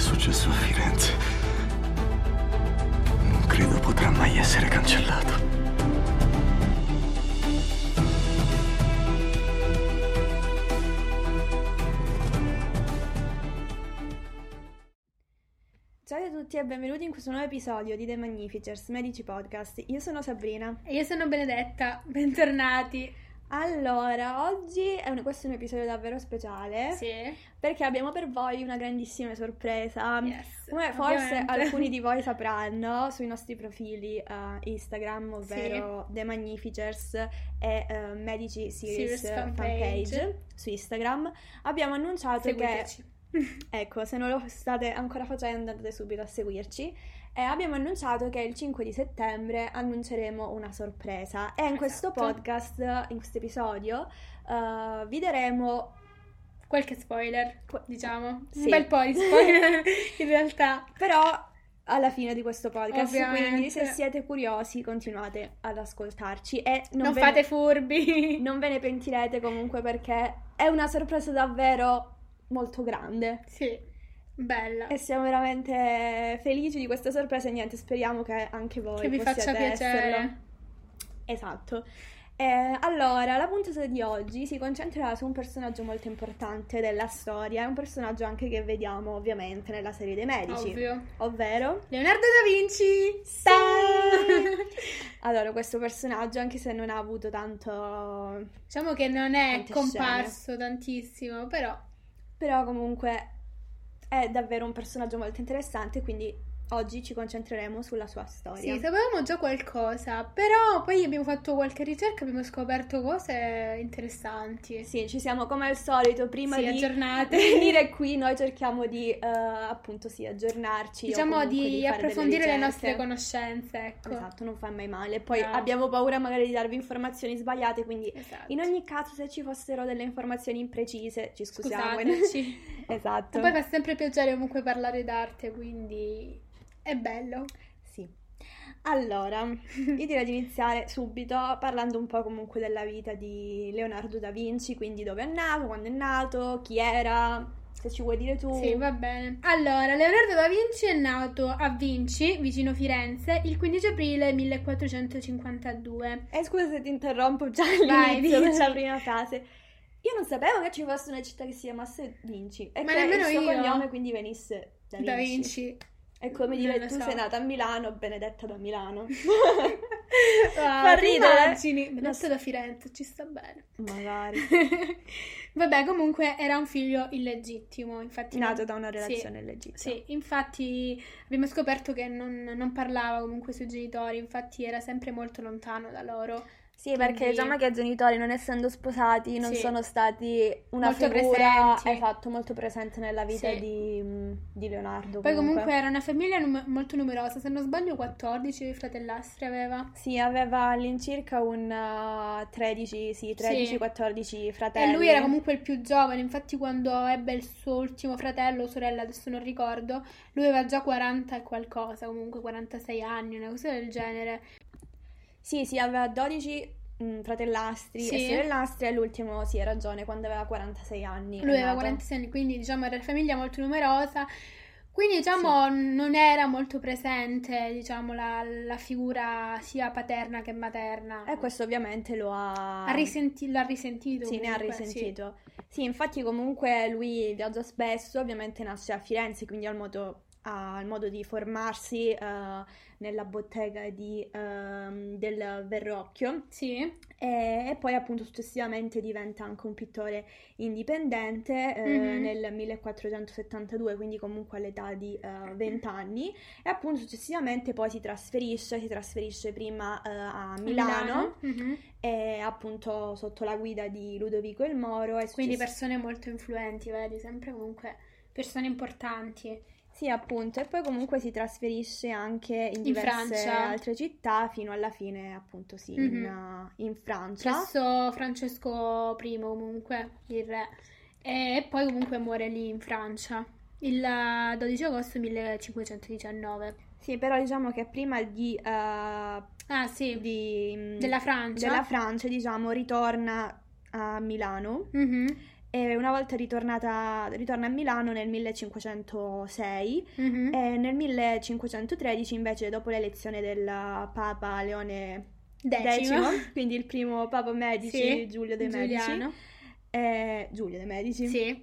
successo a Firenze non credo potrà mai essere cancellato. Ciao a tutti e benvenuti in questo nuovo episodio di The Magnificers Medici Podcast. Io sono Sabrina. E io sono Benedetta, bentornati. Allora, oggi è un, questo è un episodio davvero speciale Sì. perché abbiamo per voi una grandissima sorpresa. Yes, Come forse ovviamente. alcuni di voi sapranno sui nostri profili eh, Instagram, ovvero The Magnificers e eh, Medici Series, Series fanpage. fanpage. su Instagram, abbiamo annunciato Seguiteci. che Ecco, se non lo state ancora facendo andate subito a seguirci. E abbiamo annunciato che il 5 di settembre annunceremo una sorpresa e in questo Esatto. podcast, in questo episodio, eh, vi daremo... Qualche spoiler, diciamo. Sì. Un bel po' di spoiler, in realtà. Però alla fine di questo podcast, Ovviamente. quindi se siete curiosi continuate ad ascoltarci e non, Non, ve fate furbi. non ve ne pentirete comunque perché è una sorpresa davvero molto grande. Sì, bella. E siamo veramente felici di questa sorpresa e niente, speriamo che anche voi Che vi faccia piacere. esserlo. Esatto. Eh, allora, la puntata di oggi si concentrerà su un personaggio molto importante della storia, è un personaggio anche che vediamo ovviamente nella serie dei medici, Ovvio. ovvero Leonardo da Vinci. Allora, questo personaggio, anche se non ha avuto tanto Diciamo che non è comparso tantissimo, però Però comunque è davvero un personaggio molto interessante, quindi oggi ci concentreremo sulla sua storia. sì, sapevamo già qualcosa, però poi abbiamo fatto qualche ricerca, abbiamo scoperto cose interessanti. Sì, ci siamo come al solito, prima Sì, di aggiornate. venire qui noi cerchiamo di eh, appunto sì, aggiornarci. Diciamo di, delle approfondire le nostre conoscenze, ecco. Esatto, non fa mai male. Poi No. abbiamo paura magari di darvi informazioni sbagliate, quindi Esatto. in ogni caso se ci fossero delle informazioni imprecise ci scusiamo. Scusateci. esatto. E poi fa sempre piacere comunque parlare d'arte, quindi è bello. Sì. Allora, io direi di iniziare subito parlando un po' comunque della vita di Leonardo da Vinci, quindi dove è nato, quando è nato, chi era, se ci vuoi dire tu. Sì, va bene. Allora, Leonardo da Vinci è nato a Vinci, vicino Firenze, il 15 aprile 1452. E scusa se ti interrompo già Vai, all'inizio dici. della prima frase. Io non sapevo che ci fosse una città che si chiamasse Vinci e Ma che il suo io. cognome quindi venisse da Vinci. Da Vinci. È come dire tu so. sei nata a Milano, Benedetta da Milano. Ah, Fa ridere? immagini? Benedetta da Firenze, ci sta bene. Magari. Vabbè, comunque era un figlio illegittimo, infatti. Nato da una Sì. relazione legittima. Sì, infatti abbiamo scoperto che non, non parlava comunque sui genitori, infatti era sempre molto lontano da loro. Sì, perché Quindi- diciamo che i genitori, non essendo sposati, non Sì. sono stati una Molto figura presenti. esatto, molto presente nella vita Sì. di, di Leonardo. Poi comunque era una famiglia num- molto numerosa, se non sbaglio 14 fratellastri aveva. Sì, aveva all'incirca un uh, 13, sì, 13-14 fratelli. E lui era comunque il più giovane, infatti quando ebbe il suo ultimo fratello o sorella, adesso non ricordo, lui aveva già 40 e qualcosa, comunque 46 anni, una cosa del genere. Sì, sì, aveva 12 mm, fratellastri Sì. e sorellastri e l'ultimo, sì, ha ragione, quando aveva 46 anni. Lui aveva nato. 46 anni, quindi diciamo era una famiglia molto numerosa. Quindi diciamo non era molto presente, diciamo, la, la figura sia paterna che materna. E questo ovviamente lo ha... Ha risenti- l'ha risentito. Sì, ne ha comunque, sì. risentito. Sì. infatti comunque lui viaggia spesso, ovviamente nasce a Firenze, quindi ha il modo, ha il modo di formarsi eh, nella bottega di, ehm, del Verrocchio Sì, e, e poi appunto successivamente diventa anche un pittore indipendente eh, Mhm. nel 1472, quindi comunque all'età di eh, 20 anni e appunto successivamente poi si trasferisce, si trasferisce prima a Milano, Mhm. e appunto sotto la guida di Ludovico il Moro e Quindi success- persone molto influenti, vedi, sempre comunque persone importanti. Sì, appunto, e poi comunque si trasferisce anche in In diverse Francia. altre città fino alla fine, appunto, sì, in, Mhm. in Francia. Presso Francesco I comunque, il re. E poi comunque muore lì in Francia il 12 agosto 1519. Sì, però diciamo che prima di, uh, Ah sì, di- della Francia. della Francia, diciamo, ritorna a Milano Mhm. E una volta ritornata, ritorna a Milano nel 1506 Mhm. e nel 1513 invece dopo l'elezione del Papa Leone Decimo. X, quindi il primo Papa Medici, Sì, Giulio de Medici, eh, Giulio de Medici, Sì.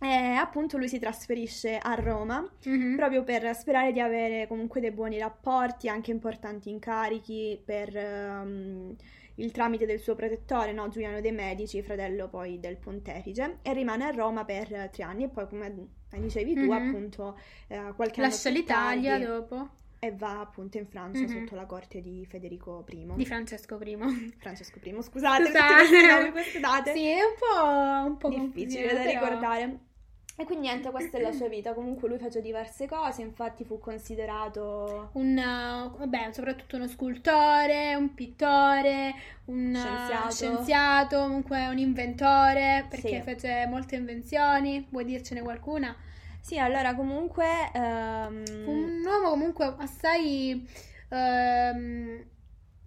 e appunto lui si trasferisce a Roma Mhm. proprio per sperare di avere comunque dei buoni rapporti, anche importanti incarichi per ehm, il tramite del suo protettore, no? Giuliano de Medici, fratello poi del pontefice, e rimane a Roma per tre anni e poi, come dicevi tu, Mhm. appunto, eh, qualche anno Lascia più l'Italia dopo e va appunto in Francia Mhm. sotto la corte di Federico I. di Francesco I. Francesco I, scusate, Scusate. queste date Sì, è un po', un po' difficile da ricordare. E quindi niente, questa è la sua vita. Comunque lui fece diverse cose, infatti fu considerato Un, uh, vabbè, soprattutto uno scultore, un pittore, un uh, Scienziato. scienziato, comunque un inventore, perché Sì. fece molte invenzioni. Vuoi dircene qualcuna? Sì, allora comunque Fu un uomo comunque assai, ehm,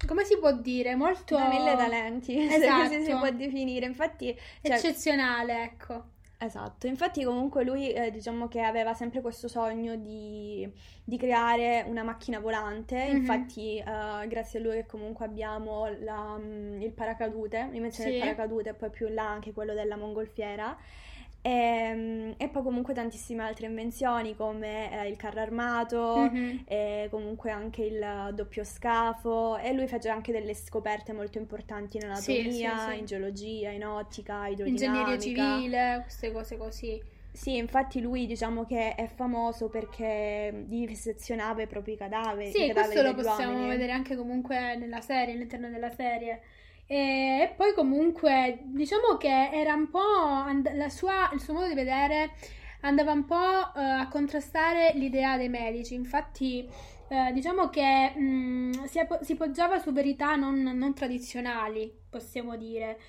come si può dire, molto da mille talenti, se così si Esatto. può definire. Infatti, cioè, eccezionale, ecco. Esatto, infatti comunque lui eh, diciamo che aveva sempre questo sogno di, di creare una macchina volante, Mhm. infatti eh, grazie a lui che comunque abbiamo la- mm, il paracadute, l'invenzione Sì. del paracadute e poi più là anche quello della mongolfiera. E, e poi comunque tantissime altre invenzioni come eh, il carro armato, Mhm. e comunque anche il doppio scafo e lui fece anche delle scoperte molto importanti in Sì, anatomia, sì, sì. in geologia, in ottica, Ingegneria idrodinamica. civile, queste cose così. Sì, infatti lui diciamo che è famoso perché dissezionava i propri cadaveri, i Sì, cadaveri questo lo possiamo uomini. vedere anche comunque nella serie, all'interno della serie. E, poi comunque diciamo che era un po' and- la sua- il suo modo di vedere andava un po' eh, a contrastare l'idea dei medici. Infatti, eh, diciamo che mh, si, app- si poggiava su verità non, non tradizionali, possiamo dire.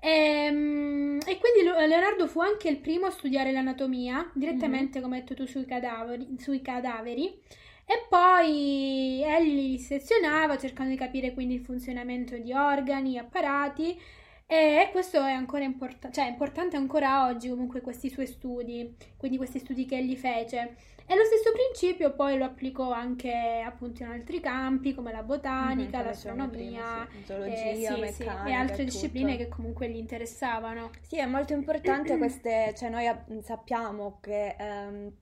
E, mm, e quindi Leonardo fu anche il primo a studiare l'anatomia, direttamente, come hai detto tu, sui cadaveri, sui cadaveri. E poi egli li sezionava cercando di capire quindi il funzionamento di organi, apparati. E questo è ancora importante, cioè è importante ancora oggi comunque questi suoi studi, quindi questi studi che egli fece. E lo stesso principio poi lo applicò anche appunto in altri campi come la botanica, dicevamo l'astronomia, prima, sì. eh, Zoologia, sì, sì, meccanica e altre discipline tutto. che comunque gli interessavano. Sì, è molto importante queste, cioè noi ab- sappiamo che ehm,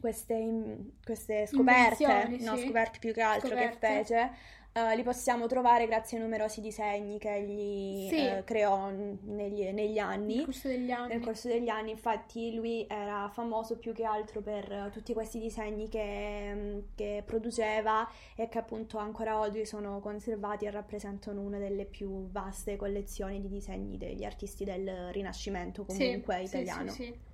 queste, queste scoperte, no, sì. scoperte più che altro Scoperte. che fece, eh, li possiamo trovare grazie ai numerosi disegni che egli Sì. eh, creò negli, negli anni. Nel corso degli anni. Nel corso degli anni, infatti, lui era famoso più che altro per eh, tutti questi disegni che, mm, che produceva e che appunto ancora oggi sono conservati e rappresentano una delle più vaste collezioni di disegni degli artisti del Rinascimento, Sì, comunque sì, italiano. sì, sì.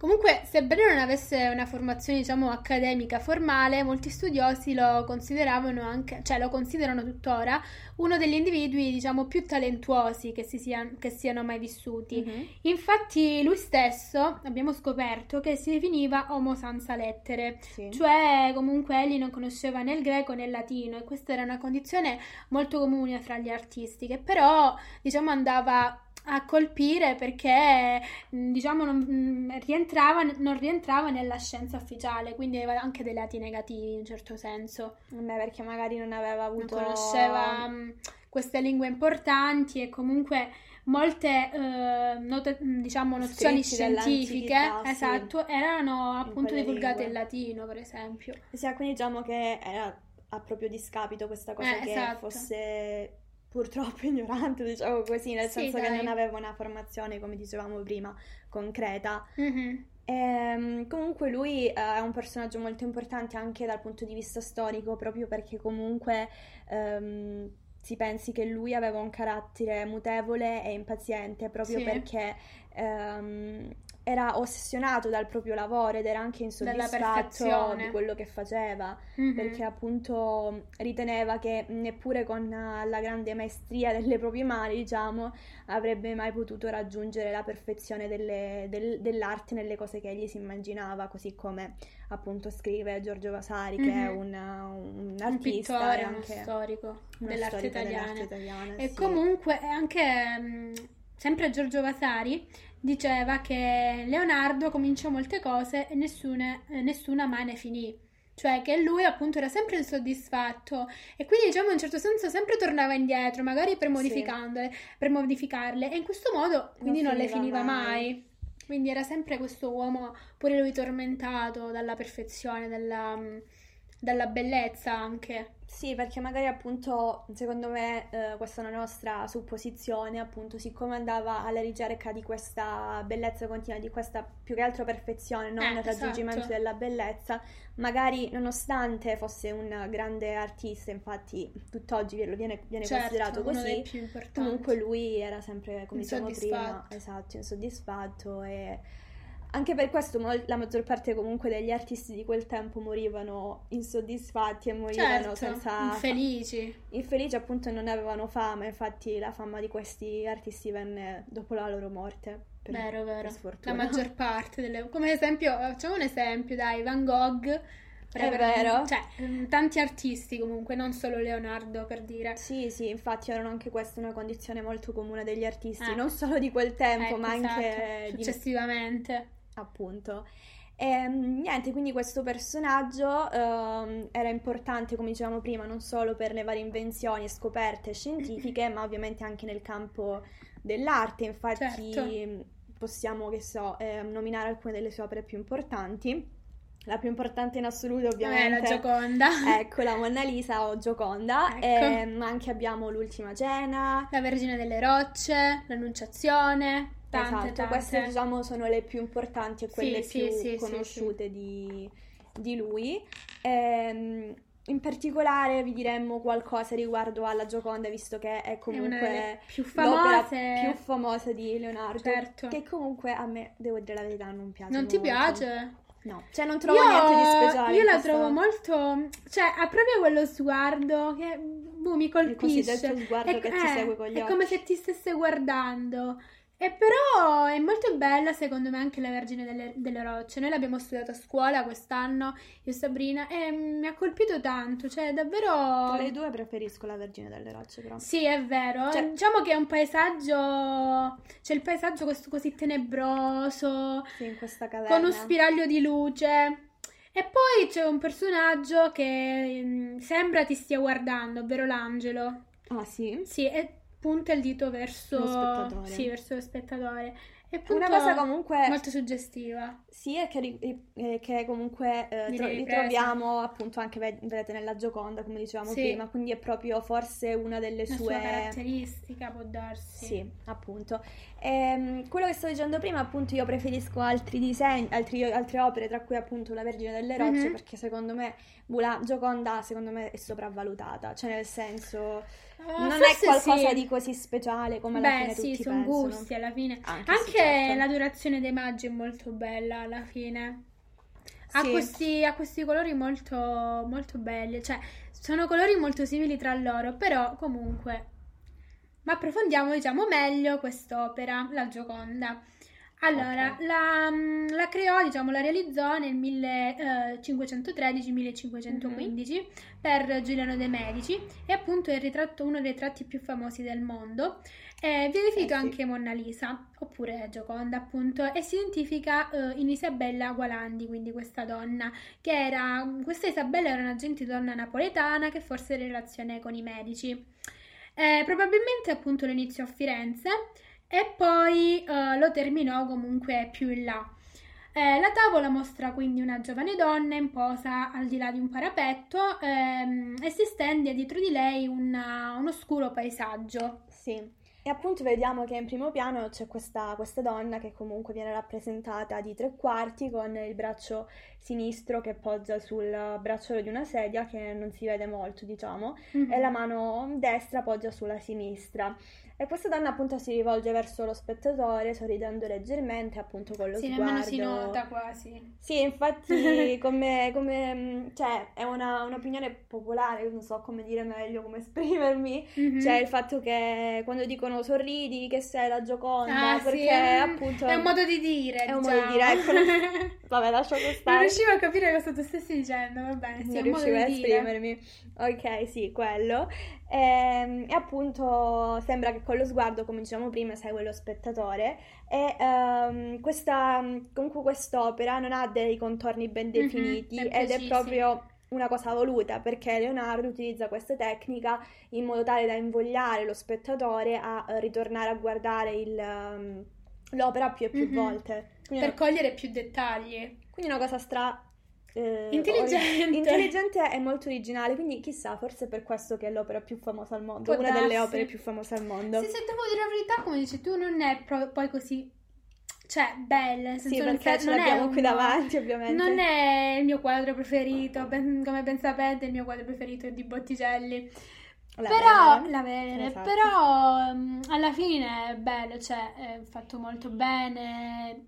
Comunque, sebbene non avesse una formazione, diciamo, accademica formale, molti studiosi lo consideravano anche, cioè lo considerano tuttora, uno degli individui, diciamo, più talentuosi che, si sia- che siano mai vissuti. Mhm. Infatti, lui stesso, abbiamo scoperto, che si definiva homo senza lettere, Sì. cioè comunque egli non conosceva né il greco né il latino e questa era una condizione molto comune fra gli artisti che però diciamo andava a colpire perché mh, diciamo non, mh, rientrava, non rientrava nella scienza ufficiale quindi aveva anche dei lati negativi in un certo senso Vabbè, perché magari non aveva non avuto... conosceva mh, queste lingue importanti e comunque molte eh, note- diciamo nozioni scientifiche dell'antichità, sì. esatto erano appunto divulgate in latino per esempio Sì, quindi diciamo che era a proprio discapito questa cosa Eh, che esatto. fosse purtroppo ignorante, diciamo così, nel Sì, senso che dai. non aveva una formazione, come dicevamo prima, concreta. Mhm. Ehm, comunque lui eh, è un personaggio molto importante anche dal punto di vista storico, proprio perché comunque ehm, si pensi che lui aveva un carattere mutevole e impaziente, proprio Sì. perché ehm, era ossessionato dal proprio lavoro ed era anche insoddisfatto di quello che faceva Mhm. perché appunto riteneva che neppure con eh, la grande maestria delle proprie mani, diciamo, avrebbe mai potuto raggiungere la perfezione delle- del- dell'arte nelle cose che egli si immaginava, così come appunto scrive Giorgio Vasari, che è Mhm. un, un un artista pittore, e uno anche storico uno dell'arte storico italiana. dell'arte italiana, E sì. comunque anche mh, sempre Giorgio Vasari diceva che Leonardo cominciò molte cose e nessuna, eh, nessuna mai ne finì. Cioè che lui appunto era sempre insoddisfatto e quindi diciamo in un certo senso sempre tornava indietro, magari per modificandole, per modificarle e in questo modo quindi non, Non le finiva finiva mai. mai. Quindi era sempre questo uomo, pure lui tormentato dalla perfezione, dalla, dalla bellezza anche. Sì, perché magari appunto, secondo me, eh, questa è una nostra supposizione, appunto, siccome andava alla ricerca di questa bellezza continua, di questa più che altro perfezione, no? Eh, Nel raggiungimento esatto. della bellezza, magari nonostante fosse un grande artista, infatti tutt'oggi viene, viene viene Certo, considerato così, comunque lui era sempre, come dicevamo prima, esatto, insoddisfatto e... Anche per questo mo- la maggior parte comunque degli artisti di quel tempo morivano insoddisfatti e morivano Certo, senza infelici. infelici appunto non avevano fama, infatti la fama di questi artisti venne dopo la loro morte. Per, Vero, per vero. La sfortuna. maggior parte delle... Come esempio, facciamo un esempio, dai, Van Gogh. per È aver- vero. Cioè, mm, tanti artisti comunque, non solo Leonardo, per dire. Sì, sì, infatti erano anche questa una condizione molto comune degli artisti, Eh. non solo di quel tempo, Ecco, ma anche esatto, di successivamente. Appunto. E, niente, quindi questo personaggio ehm, era importante, come dicevamo prima, non solo per le varie invenzioni e scoperte scientifiche, ma ovviamente anche nel campo dell'arte. Infatti, Certo. possiamo, che so, ehm, nominare alcune delle sue opere più importanti. La più importante in assoluto, la ovviamente, Gioconda. ecco la Monna Lisa o Gioconda. Ecco. Ehm, anche abbiamo l'Ultima Cena. La Vergine delle Rocce, l'Annunciazione, tante, Esatto, tante. queste diciamo sono le più importanti e quelle Sì, più sì, sì, sì, conosciute Di, di lui. Ehm, in particolare vi diremmo qualcosa riguardo alla Gioconda, visto che è È comunque delle più l'opera più famosa di Leonardo. Certo. Che comunque a me, devo dire la verità, non piace. Non ti molto. piace? No, cioè non trovo niente di speciale. Io la questa- trovo molto. Cioè, ha proprio quello sguardo che boh, mi Il colpisce. cosiddetto sguardo È- che ti eh, segue con gli È occhi. come se ti stesse guardando. E però è molto bella, secondo me, anche la Vergine delle, delle Rocce. Noi l'abbiamo studiata a scuola quest'anno, io e Sabrina, e mi ha colpito tanto. Cioè, davvero. Tra le due preferisco la Vergine delle Rocce, però. Sì, è vero. Cioè- Diciamo che è un paesaggio. C'è il paesaggio questo così tenebroso, Sì, in questa caverna. con uno spiraglio di luce. E poi c'è un personaggio che mm, sembra ti stia guardando, ovvero l'angelo. Ah, sì? Sì, e punta il dito verso Lo spettatore. Sì, verso lo spettatore. È una cosa comunque molto suggestiva. Sì, e che, eh, che comunque eh, tro- ritroviamo appunto anche, ve- vedete, nella Gioconda, come dicevamo Sì. prima, quindi è proprio forse una delle La sue... sua caratteristica può darsi. Sì, appunto. Ehm, quello che stavo dicendo prima, appunto, io preferisco altri disegni, altri- altre opere, tra cui appunto La Vergine delle Rocce, Mhm. perché secondo me la Gioconda, secondo me, è sopravvalutata, cioè nel senso, Ah, non è qualcosa sì. di così speciale come alla Beh, fine sì, tutti sono pensano. gusti alla fine. Anche, Anche sì, certo. la durazione dei maggi è molto bella alla fine. Ha, Sì. questi, ha questi colori molto, molto belli, cioè sono colori molto simili tra loro, però comunque. Ma approfondiamo, diciamo, meglio quest'opera, la Gioconda. Allora, Ok. la, mm, la creò, diciamo, la realizzò nel eh, 1513-1515 per Giuliano de' Medici e appunto è il ritratto, uno dei tratti più famosi del mondo. Eh, definito Eh sì. anche Monna Lisa, oppure Gioconda, appunto, e si identifica eh, in Isabella Gualandi, quindi questa donna, che era, questa Isabella era una gentile donna napoletana che forse era in relazione con i Medici. Eh, probabilmente appunto lo iniziò a Firenze e poi eh, lo terminò comunque più in là. Eh, la tavola mostra quindi una giovane donna in posa al di là di un parapetto ehm, e si stende dietro di lei una- un oscuro paesaggio. Sì, e appunto vediamo che in primo piano c'è questa, questa donna che comunque viene rappresentata di tre quarti con il braccio sinistro che poggia sul bracciolo di una sedia che non si vede molto, diciamo, Mhm. e la mano destra poggia sulla sinistra. E questa donna appunto si rivolge verso lo spettatore sorridendo leggermente, appunto con lo Sì, sguardo. nemmeno si nota quasi. Sì, infatti, come, come, cioè, è una, un'opinione popolare, non so come dire meglio, come esprimermi. Mhm. Cioè, il fatto che quando dicono sorridi, che sei la Gioconda, Ah, sì, perché è un- appunto è un modo di dire, è un modo di diciamo. dire, ecco, non- Vabbè, lasciamo Non stare. riuscivo a capire cosa tu stessi dicendo, va bene, sì, non è riuscivo a di dire. esprimermi. Ok, sì, quello. Ehm, E, appunto sembra che con lo sguardo, come dicevamo prima, segue lo spettatore. E ehm, questa, comunque quest'opera non ha dei contorni ben Mhm, definiti ben ed è proprio una cosa voluta perché Leonardo utilizza questa tecnica in modo tale da invogliare lo spettatore a eh, ritornare a guardare il, ehm, l'opera più e più Mhm. volte. Quindi Per cogliere più dettagli. quindi una cosa stra... eh, Intelligente. ori- intelligente e molto originale, quindi chissà, forse è per questo che è l'opera più famosa al mondo, Può una delle opere più famose al mondo. Sì, se devo dire la verità, come dici tu, non è pro- poi così, cioè, bella, nel Sì, senso non perché ce non è l'abbiamo un- qui davanti, ovviamente. Non è il mio quadro preferito, ben- come ben sapete il mio quadro preferito è di Botticelli. La però, Venere. la Venere, Esatto. però mm, alla fine è bello, cioè è fatto molto bene.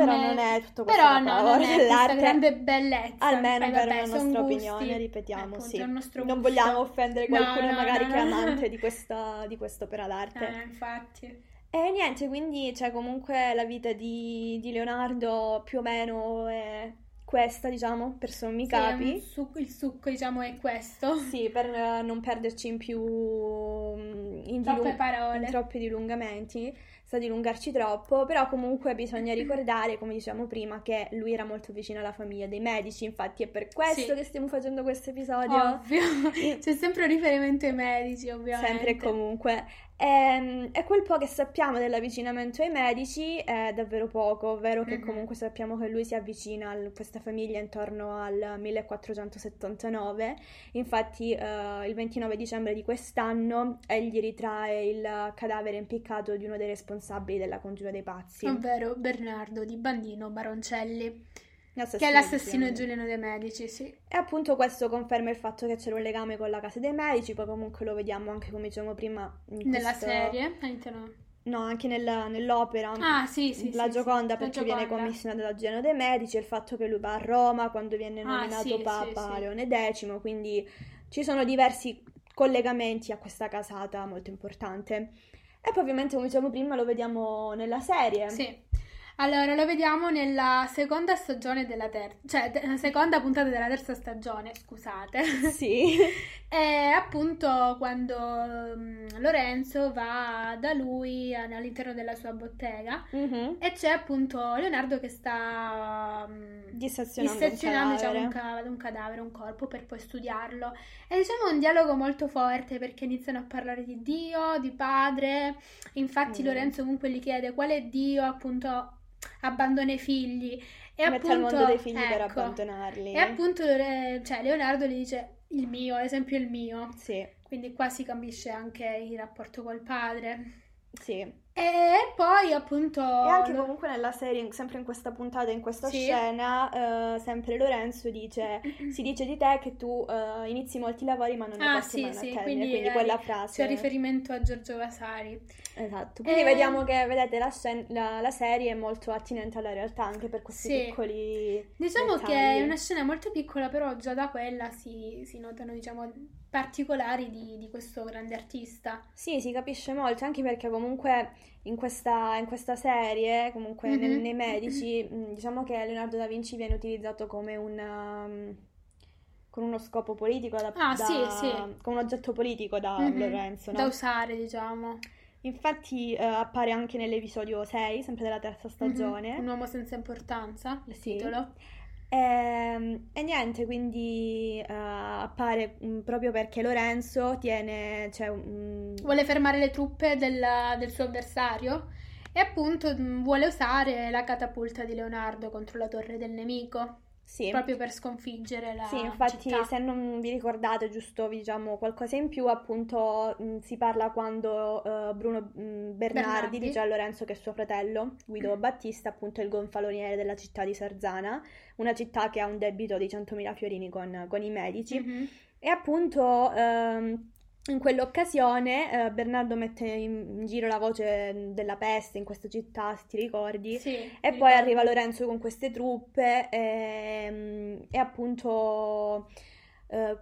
Come- Però non è tutto questo Però no, non è dell'arte. grande bellezza. Almeno per la nostra gusti. opinione, ripetiamo, Appunto, sì. Non vogliamo offendere No, qualcuno no, magari no, che è amante di questa, di quest'opera d'arte. Eh, infatti. E niente, quindi c'è comunque la vita di, di Leonardo più o meno è questa, diciamo, per sommi Sì, capi. succo- il succo, diciamo, è questo. Sì, per eh, non perderci in più mm, in, parole. in troppi dilungamenti, sta dilungarci troppo, però comunque bisogna ricordare, come dicevamo prima, che lui era molto vicino alla famiglia dei medici, infatti è per questo Sì. che stiamo facendo questo episodio. Ovvio. C'è sempre un riferimento ai medici, ovviamente. Sempre e comunque. Ehm, E, quel po' che sappiamo dell'avvicinamento ai medici è davvero poco, ovvero che Mhm. comunque sappiamo che lui si avvicina a questa famiglia intorno al 1479. Infatti, eh, il 29 dicembre di quest'anno egli ritrae il cadavere impiccato di uno dei responsabili della congiura dei pazzi. Ovvero Bernardo di Bandino Baroncelli, che è l'assassino di- Giuliano dei Medici, sì. E appunto questo conferma il fatto che c'era un legame con la casa dei medici, poi comunque lo vediamo anche come dicevamo prima Nella questo- serie, all'interno. No, anche nel- nell'opera. Ah, sì, sì, la sì, Gioconda sì, perché la viene commissionata da Giuliano de' Medici il fatto che lui va a Roma quando viene Ah, nominato sì, sì, Papa. Leone X, quindi ci sono diversi collegamenti a questa casata molto importante. E poi ovviamente come dicevamo prima lo vediamo nella serie. Sì. Allora, lo vediamo nella seconda stagione della terza, cioè de- seconda puntata della terza stagione, scusate. Sì. E appunto quando mm, Lorenzo va da lui all'interno della sua bottega Mhm. e c'è appunto Leonardo che sta mm, Dissezionando un dissezionando diciamo, un, cadavere. ca- un cadavere, un corpo per poi studiarlo. E diciamo un dialogo molto forte perché iniziano a parlare di Dio, di padre. Infatti Mm. Lorenzo comunque gli chiede quale Dio appunto abbandona i figli. E Mette al appunto, mondo dei figli per ecco, abbandonarli. E appunto cioè, Leonardo gli dice il mio, ad esempio il mio. Sì, Quindi qua si capisce anche il rapporto col padre. sì. E poi appunto... E anche comunque nella serie, sempre in questa puntata, in questa Sì. scena, eh, sempre Lorenzo dice, si dice di te che tu eh, inizi molti lavori ma non ne Ah, passi sì, mai sì, quindi, quindi, quella C'è frase. riferimento a Giorgio Vasari. Esatto, quindi Eh, vediamo che, vedete, la, scen- la- la serie è molto attinente alla realtà anche per questi Sì. piccoli Diciamo che dettagli. è una scena molto piccola, però già da quella si, si notano, diciamo, particolari di, di questo grande artista. Sì, si capisce molto, anche perché comunque in questa, in questa serie, comunque nel- Mhm. nei medici, mh, diciamo che Leonardo da Vinci viene utilizzato come un... um, con uno scopo politico, da, Ah, da- sì, sì. come un oggetto politico da Mhm. Lorenzo, no? Da usare, diciamo. Infatti eh, appare anche nell'episodio 6, sempre della terza stagione. Mhm. Un uomo senza importanza, il Sì. titolo. Ehm, E, niente, quindi eh, appare mh, proprio perché Lorenzo tiene, cioè, un- Vuole fermare le truppe del, del suo avversario e appunto mh, vuole usare la catapulta di Leonardo contro la torre del nemico, sì. proprio per sconfiggere la Sì, infatti, città. se non vi ricordate, giusto, vi diciamo qualcosa in più, appunto, mh, si parla quando eh, Bruno mh, Bernardi, Bernardi. dice a Lorenzo che suo fratello, Guido Battista, appunto, è il gonfaloniere della città di Sarzana, una città che ha un debito di 100.000 fiorini con, con i medici. Mhm. E appunto ehm, in quell'occasione eh, Bernardo mette in, in giro la voce della peste in questa città, se ti ricordi. Sì, E poi arriva Lorenzo con queste truppe ehm, e, appunto eh,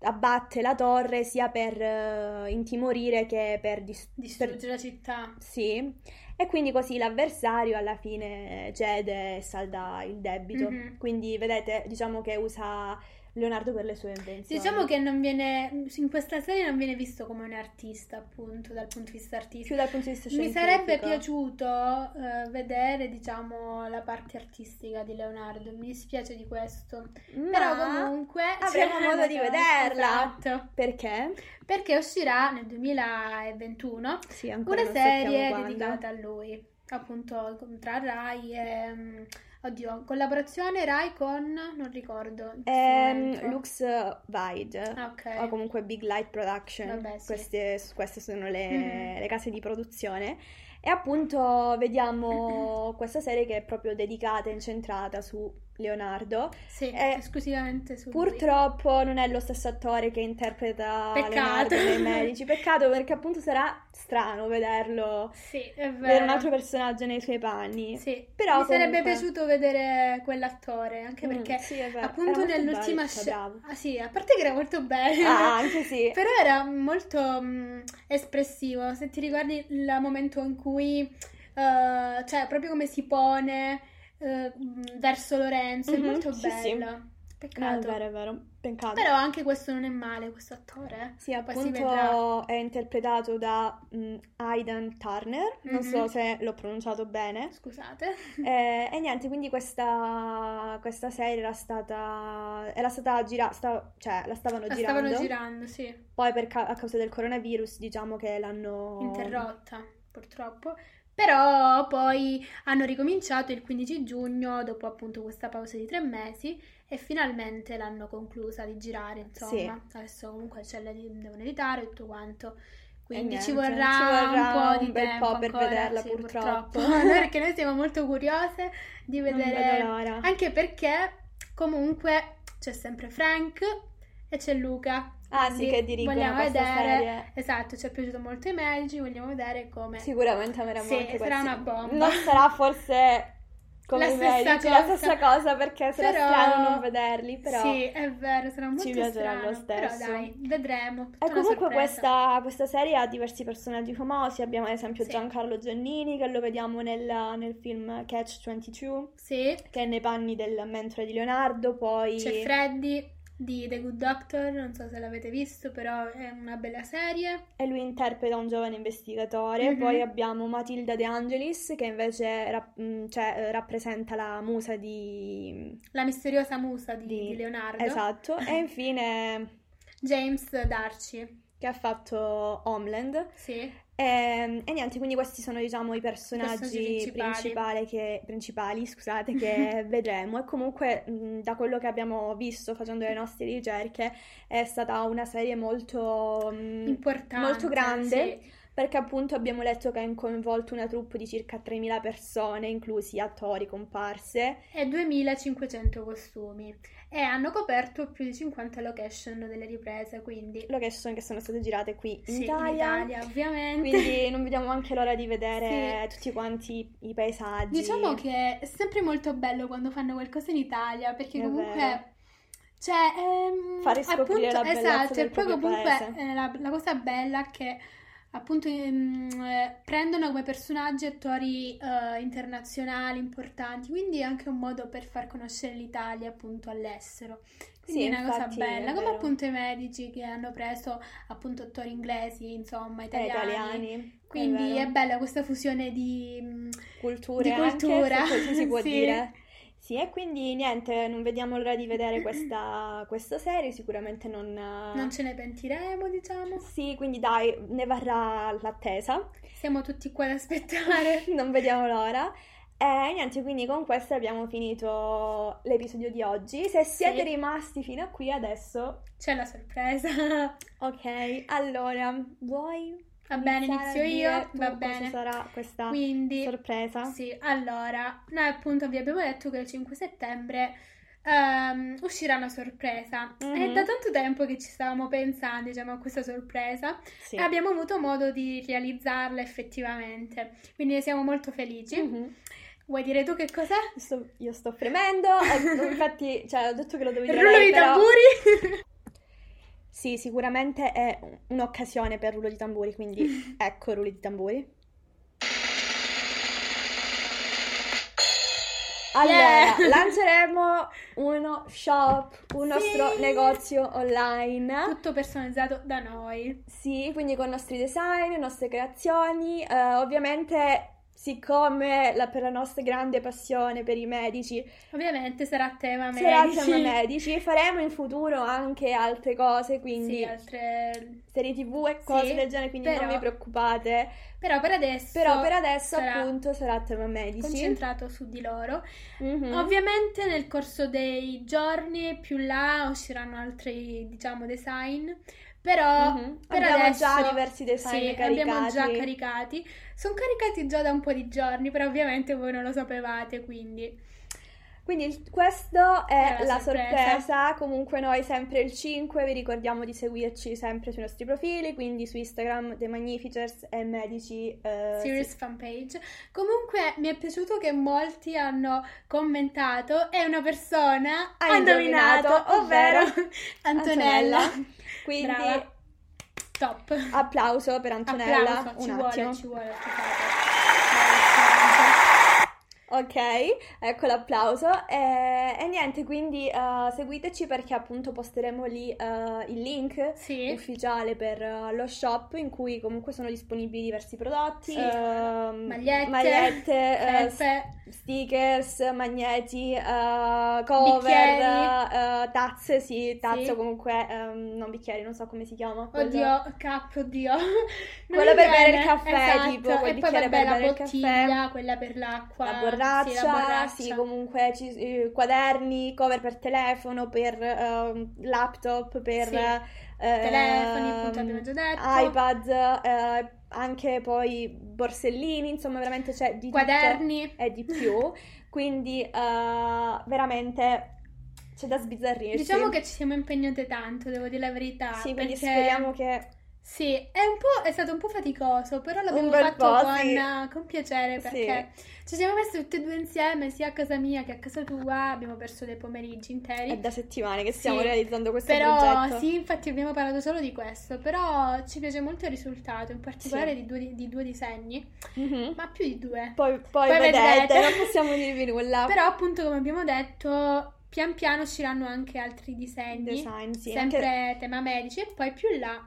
abbatte la torre sia per eh, intimorire che per dis- per- Distruggere la città. Sì, e quindi così l'avversario alla fine cede e salda il debito. Mhm. Quindi vedete, diciamo che usa Leonardo per le sue invenzioni. Diciamo che non viene, in questa serie non viene visto come un artista, appunto, dal punto di vista artistico. più dal punto di vista Mi scientifico. sarebbe piaciuto eh, vedere, diciamo, la parte artistica di Leonardo. Mi dispiace di questo. Ma Però comunque avremo modo di vederla. Esatto. Perché? Perché uscirà nel 2021 Sì, una serie dedicata a lui, appunto tra Rai e... mm, Oddio, collaborazione Rai con... non ricordo. momento. Lux Vide. Ah, ok. o comunque Big Light Production, Vabbè, sì. queste, queste sono le, Mhm. le case di produzione e appunto vediamo questa serie che è proprio dedicata e incentrata su Leonardo. Sì, Eh, esclusivamente su lui. Purtroppo non è lo stesso attore che interpreta Peccato. Leonardo nei Medici, peccato perché appunto sarà strano vederlo, Sì, è vedere un altro personaggio nei suoi panni. Sì, Però mi sarebbe comunque- piaciuto vedere quell'attore, anche Mm, perché sì, è vero. appunto nell'ultima scena... Ah sì, a parte che era molto bello. Ah, anche sì. Però era molto mm, espressivo, se ti ricordi il momento in cui, eh, cioè proprio come si pone eh, mm, verso Lorenzo, è Mhm, molto sì, sì. bello. No, è Peccato. vero, è vero. Peccato. Però anche questo non è male, questo attore. Sì, si vedrà. appunto è interpretato da mm, Aidan Turner, non so Mhm. se l'ho pronunciato bene. Scusate. Eh, e niente, quindi questa, questa serie era stata, era stata girata, cioè la stavano La girando. stavano girando, sì. Poi per a causa del coronavirus diciamo che l'hanno... interrotta purtroppo. Però poi hanno ricominciato il 15 giugno dopo appunto questa pausa di tre mesi e finalmente l'hanno conclusa di girare, insomma. Adesso comunque ce la devono editare e tutto quanto. Quindi niente, ci, vorrà ci vorrà un po' di un bel tempo po' per ancora, vederla, sì, purtroppo. Noi perché noi siamo molto curiose di vedere anche perché comunque c'è sempre Frank e c'è Luca. Ah, sì, che dirigono questa vedere serie. Esatto, ci è piaciuto molto i medici, vogliamo vedere come Sicuramente ameremo Sì, anche sarà questi. una bomba. Non sarà forse come La stessa la cosa. stessa cosa perché sarà Però- strano non vederli, però... Sì, è vero, sarà molto ci piacerà strano, lo stesso. Però dai, vedremo. E una comunque questa, questa serie ha diversi personaggi famosi, abbiamo ad esempio Sì. Giancarlo Giannini che lo vediamo nel, nel film Catch 22, Sì, che è nei panni del mentore di Leonardo, poi c'è Freddy di The Good Doctor, non so se l'avete visto, però è una bella serie. e lui interpreta un giovane investigatore, Mhm. poi abbiamo Matilda De Angelis che invece rap- mh, cioè, eh, rappresenta la musa di... La misteriosa musa di, Di- di Leonardo. Esatto, e infine James Darcy. che ha fatto Homeland. Sì, E, e niente, quindi questi sono diciamo i personaggi principali. che, principali, scusate, che vedremo. E comunque da quello che abbiamo visto facendo le nostre ricerche è stata una serie molto, importante. Molto grande. sì. Perché appunto abbiamo letto che ha coinvolto una troupe di circa 3.000 persone, inclusi attori, comparse. E 2500 costumi. E hanno coperto più di 50 location delle riprese, quindi... Location che sono state girate qui in Sì, Italia. in Italia, ovviamente. Quindi non vediamo anche l'ora di vedere tutti quanti i paesaggi. Diciamo che è sempre molto bello quando fanno qualcosa in Italia, perché È comunque, vero. cioè, ehm, Fa riscoprire la bellezza esatto, e poi comunque eh, la, la cosa bella è che appunto ehm, eh, prendono come personaggi attori eh, internazionali importanti, quindi è anche un modo per far conoscere l'Italia appunto all'estero. Quindi Sì, è una cosa bella, come appunto i medici che hanno preso appunto attori inglesi, insomma, Eh, italiani. italiani. Quindi è è, bella questa fusione di... culture di anche, cultura, così si può sì. dire. Sì, e quindi niente, non vediamo l'ora di vedere questa, questa serie, sicuramente non... Non ce ne pentiremo, diciamo. Sì, quindi dai, ne varrà l'attesa, Siamo tutti qua ad aspettare. non vediamo l'ora. E niente, quindi con questo abbiamo finito l'episodio di oggi. Se siete Sì. rimasti fino a qui adesso, C'è la sorpresa. ok, allora, vuoi Va bene, iniziare inizio io. tu Va bene. sarà questa Quindi, sorpresa? sì, allora, noi appunto vi abbiamo detto che il 5 settembre ehm, uscirà una sorpresa. È Mhm. da tanto tempo che ci stavamo pensando, diciamo, a questa sorpresa Sì. e abbiamo avuto modo di realizzarla effettivamente. Quindi ne siamo molto felici. Mhm. Vuoi dire tu che cos'è? Sto- io sto fremendo, eh, infatti, cioè, ho detto che lo devo dire Rullo di tamburi. Sì, sicuramente è un'occasione per rullo di tamburi, quindi ecco rulli di tamburi. Allora, Yeah! lanceremo uno shop, un nostro Sì! negozio online. Tutto personalizzato da noi. Sì, quindi con i nostri design, nostre creazioni. eh, ovviamente, siccome la- per la nostra grande passione per i medici, Ovviamente sarà tema sarà medici. tema medici, faremo in futuro anche altre cose, quindi Sì, altre... serie TV e cose Sì, del genere, quindi però- non vi preoccupate. Però per adesso... Però per adesso, sarà appunto, sarà tema medici. concentrato su di loro. Mhm. Ovviamente nel corso dei giorni più là usciranno altri, diciamo, design, però Mhm. per Abbiamo adesso già diversi design sì, caricati. abbiamo già caricati. Sono caricati già da un po' di giorni, però ovviamente voi non lo sapevate, quindi Quindi il- questo è È la sorpresa. sorpresa. Comunque noi sempre il 5 vi ricordiamo di seguirci sempre sui nostri profili, quindi su Instagram The Magnificers e Medici eh, Series sì. fan page. Comunque mi è piaciuto che molti hanno commentato e una persona Ha ha indovinato, indovinato, ovvero ovvero Antonella. Quindi Brava. Top. applauso per Antonella. Applauso, un ci attimo. vuole, ci vuole, scusate. Ok, ecco l'applauso. E, e niente, quindi eh, seguiteci perché appunto posteremo lì eh, il link Sì. ufficiale per eh, lo shop in cui comunque sono disponibili diversi prodotti, Sì. ehm, Magliette, magliette, eh, Felpe, stickers, magneti, eh, cover, eh, tazze, sì, tazze Sì. comunque ehm, non bicchieri, non so come si chiama. quello- Oddio, cap, oddio. Quello per bere il caffè, Esatto. tipo, quel E poi vabbè per bere il caffè. quella per l'acqua. La borraccia, Sì, la borraccia. sì, comunque ci- eh, quaderni, cover per telefono, per ehm, laptop, per Sì. ehm, Telefoni, appunto, abbiamo già detto. iPad, eh, anche poi borsellini, insomma, veramente c'è di Quaderni. e di più. Quindi eh, veramente c'è da sbizzarrirsi. Diciamo che ci siamo impegnate tanto, devo dire la verità. sì, quindi perché... speriamo che Sì, è un po', è stato un po' faticoso, però l'abbiamo fatto con, sì. con piacere perché ci siamo messi tutte e due insieme, sia a casa mia che a casa tua, abbiamo perso dei pomeriggi interi. è da settimane che stiamo Sì, realizzando questo Però progetto. sì, infatti abbiamo parlato solo di questo, però ci piace molto il risultato, in particolare Sì. di, due, di due disegni, Mhm. ma più di due. Poi, poi Poi vedete, vedrete. non possiamo dirvi nulla. Però appunto come abbiamo detto, pian piano usciranno anche altri disegni, Design, sì, sempre anche tema medici e poi più là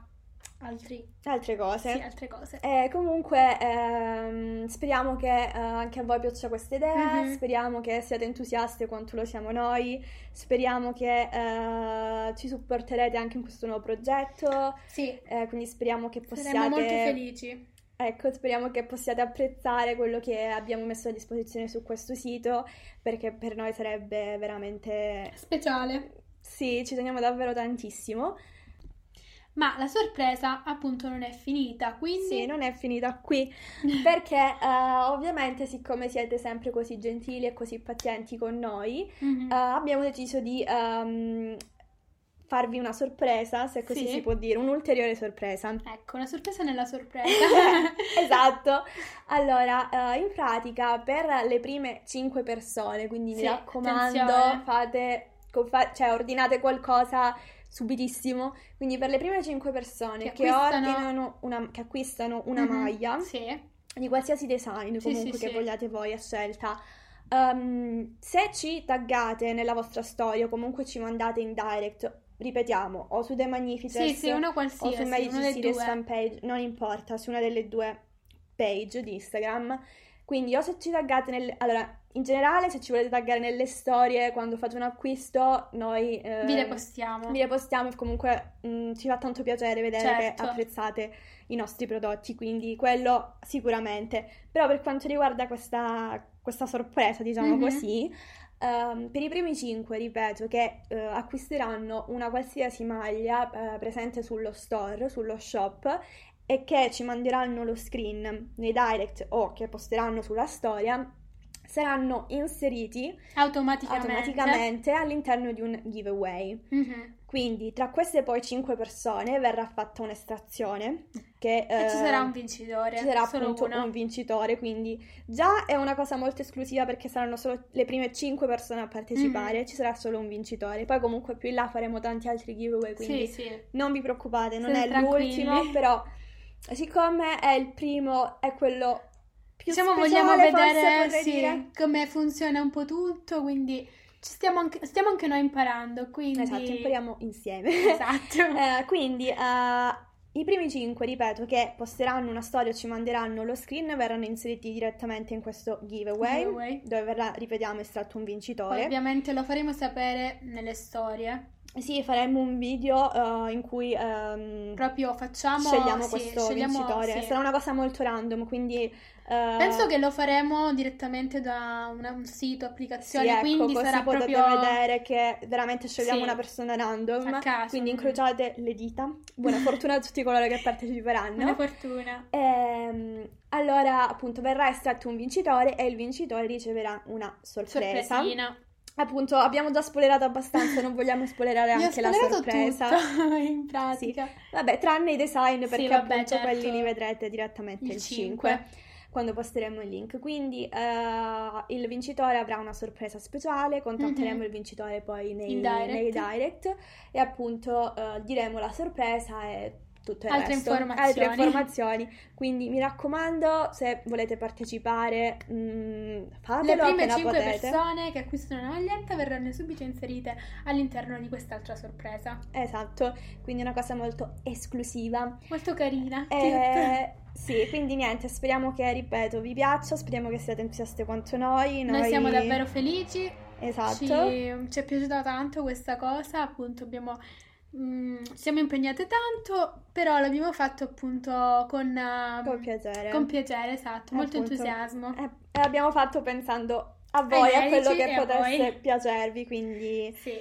altri, altre cose. sì, altre cose. Eh, comunque ehm, speriamo che eh, anche a voi piaccia questa idea, Mhm. speriamo che siate entusiaste quanto lo siamo noi, speriamo che eh, ci supporterete anche in questo nuovo progetto, Sì, eh, quindi speriamo che saremo molto possiate, felici. ecco, speriamo che possiate apprezzare quello che abbiamo messo a disposizione su questo sito, perché per noi sarebbe veramente... Speciale. Sì, ci teniamo davvero tantissimo. Ma la sorpresa appunto non è finita, quindi Sì, non è finita qui, perché eh, ovviamente siccome siete sempre così gentili e così pazienti con noi, Mhm. eh, abbiamo deciso di ehm, farvi una sorpresa, se così Sì. si può dire, un'ulteriore sorpresa. Ecco, una sorpresa nella sorpresa. esatto. Allora, eh, in pratica, per le prime 5 persone, quindi mi Sì, raccomando, attenzione. fate, cioè ordinate qualcosa subitissimo. Quindi per le prime 5 persone Che che, acquistano- ordinano una, che acquistano una Mhm. maglia Sì. di qualsiasi design Sì, comunque sì, che vogliate voi a scelta. ehm, se ci taggate nella vostra storia o comunque ci mandate in direct, ripetiamo, o su The Magnificers Sì, sì, una o su Magic una delle Series due. fan page, non importa, su una delle due page di Instagram. Quindi o se ci taggate nelle... Allora, in generale, se ci volete taggare nelle storie quando fate un acquisto, noi... eh, Vi repostiamo. vi repostiamo e comunque mh, ci fa tanto piacere vedere Certo. che apprezzate i nostri prodotti, quindi quello sicuramente. Però per quanto riguarda questa, questa sorpresa, diciamo Mhm. così, ehm, per i primi 5, ripeto, che eh, acquisteranno una qualsiasi maglia eh, presente sullo store, sullo shop e che ci manderanno lo screen nei direct o che posteranno sulla storia, saranno inseriti Automaticamente. automaticamente all'interno di un giveaway. Mhm. Quindi tra queste poi 5 persone verrà fatta un'estrazione che E ci sarà eh, un vincitore, ci sarà appunto uno. un vincitore, quindi già è una cosa molto esclusiva perché saranno solo le prime 5 persone a partecipare, Mhm. ci sarà solo un vincitore. Poi comunque più in là faremo tanti altri giveaway, quindi Sì, sì. non vi preoccupate, non State è l'ultimo, però siccome è il primo, è quello più Diciamo, speciale, vogliamo vedere sì, come funziona un po' tutto, quindi ci stiamo anche, stiamo anche noi imparando, quindi... Esatto, impariamo insieme. Esatto. Eh, quindi eh, i primi cinque, ripeto, che posteranno una storia o ci manderanno lo screen verranno inseriti direttamente in questo giveaway, Giveaway. dove verrà, ripetiamo, estratto un vincitore. Ovviamente lo faremo sapere nelle storie. Sì, faremo un video eh, in cui ehm, Proprio facciamo... scegliamo sì, questo scegliamo- vincitore. sì. Sarà una cosa molto random, quindi eh, Penso che lo faremo direttamente da una- un sito, sì, applicazione, ecco, quindi sarà potete proprio... vedere che veramente scegliamo Sì. una persona random. A caso. Quindi incrociate le dita. Buona fortuna a tutti coloro che parteciperanno. Buona fortuna. Ehm, allora, appunto, verrà estratto un vincitore e il vincitore riceverà una sorpresa. Sorpresina. Appunto, abbiamo già spoilerato abbastanza, non vogliamo spoilerare anche la sorpresa. tutto, in pratica. Vabbè, tranne i design, Sì, perché vabbè, appunto certo. quelli li vedrete direttamente il, Il 5 5. quando posteremo il link. Quindi eh, il vincitore avrà una sorpresa speciale, contatteremo Mhm. il vincitore poi nei, direct. nei direct e appunto eh, diremo la sorpresa e tutto il Altre resto, informazioni. altre informazioni. Quindi mi raccomando, se volete partecipare, mm, Le fatelo prime appena 5 potete. persone che acquistano una maglietta verranno subito inserite all'interno di quest'altra sorpresa. Esatto, quindi una cosa molto esclusiva. Molto carina. Eh, sì, quindi niente, speriamo che, ripeto, vi piaccia, speriamo che siate entusiaste quanto noi. Noi Noi siamo davvero felici. Esatto. Ci, ci è piaciuta tanto questa cosa, appunto abbiamo, mm, siamo impegnate tanto, però l'abbiamo fatto appunto con, eh, Con piacere. con piacere, esatto, molto Appunto. entusiasmo. E e l'abbiamo fatto pensando a voi, a quello che e potesse piacervi, quindi Sì,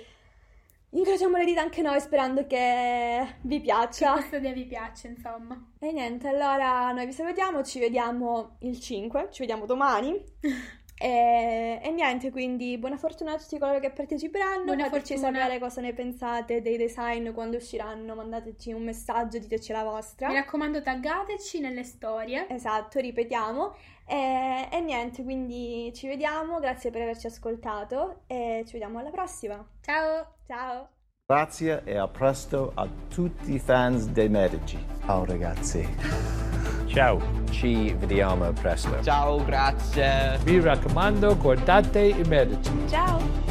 incrociamo le dita anche noi sperando che vi piaccia. questa idea vi piace, insomma. E niente, allora noi vi salutiamo, ci vediamo il 5, ci vediamo domani. E, e niente, quindi buona fortuna a tutti coloro che parteciperanno. Buona Fateci fortuna. sapere cosa ne pensate dei design quando usciranno. Mandateci un messaggio, diteci la vostra. Mi raccomando, taggateci nelle storie. Esatto, ripetiamo. E, e niente, quindi ci vediamo. Grazie per averci ascoltato e ci vediamo alla prossima. Ciao! Ciao! Grazie e a presto a tutti i fans dei Medici. Ciao ragazzi. Ciao, Ci vediamo presto. Ciao, grazie. vi raccomando guardate i medici. Ciao!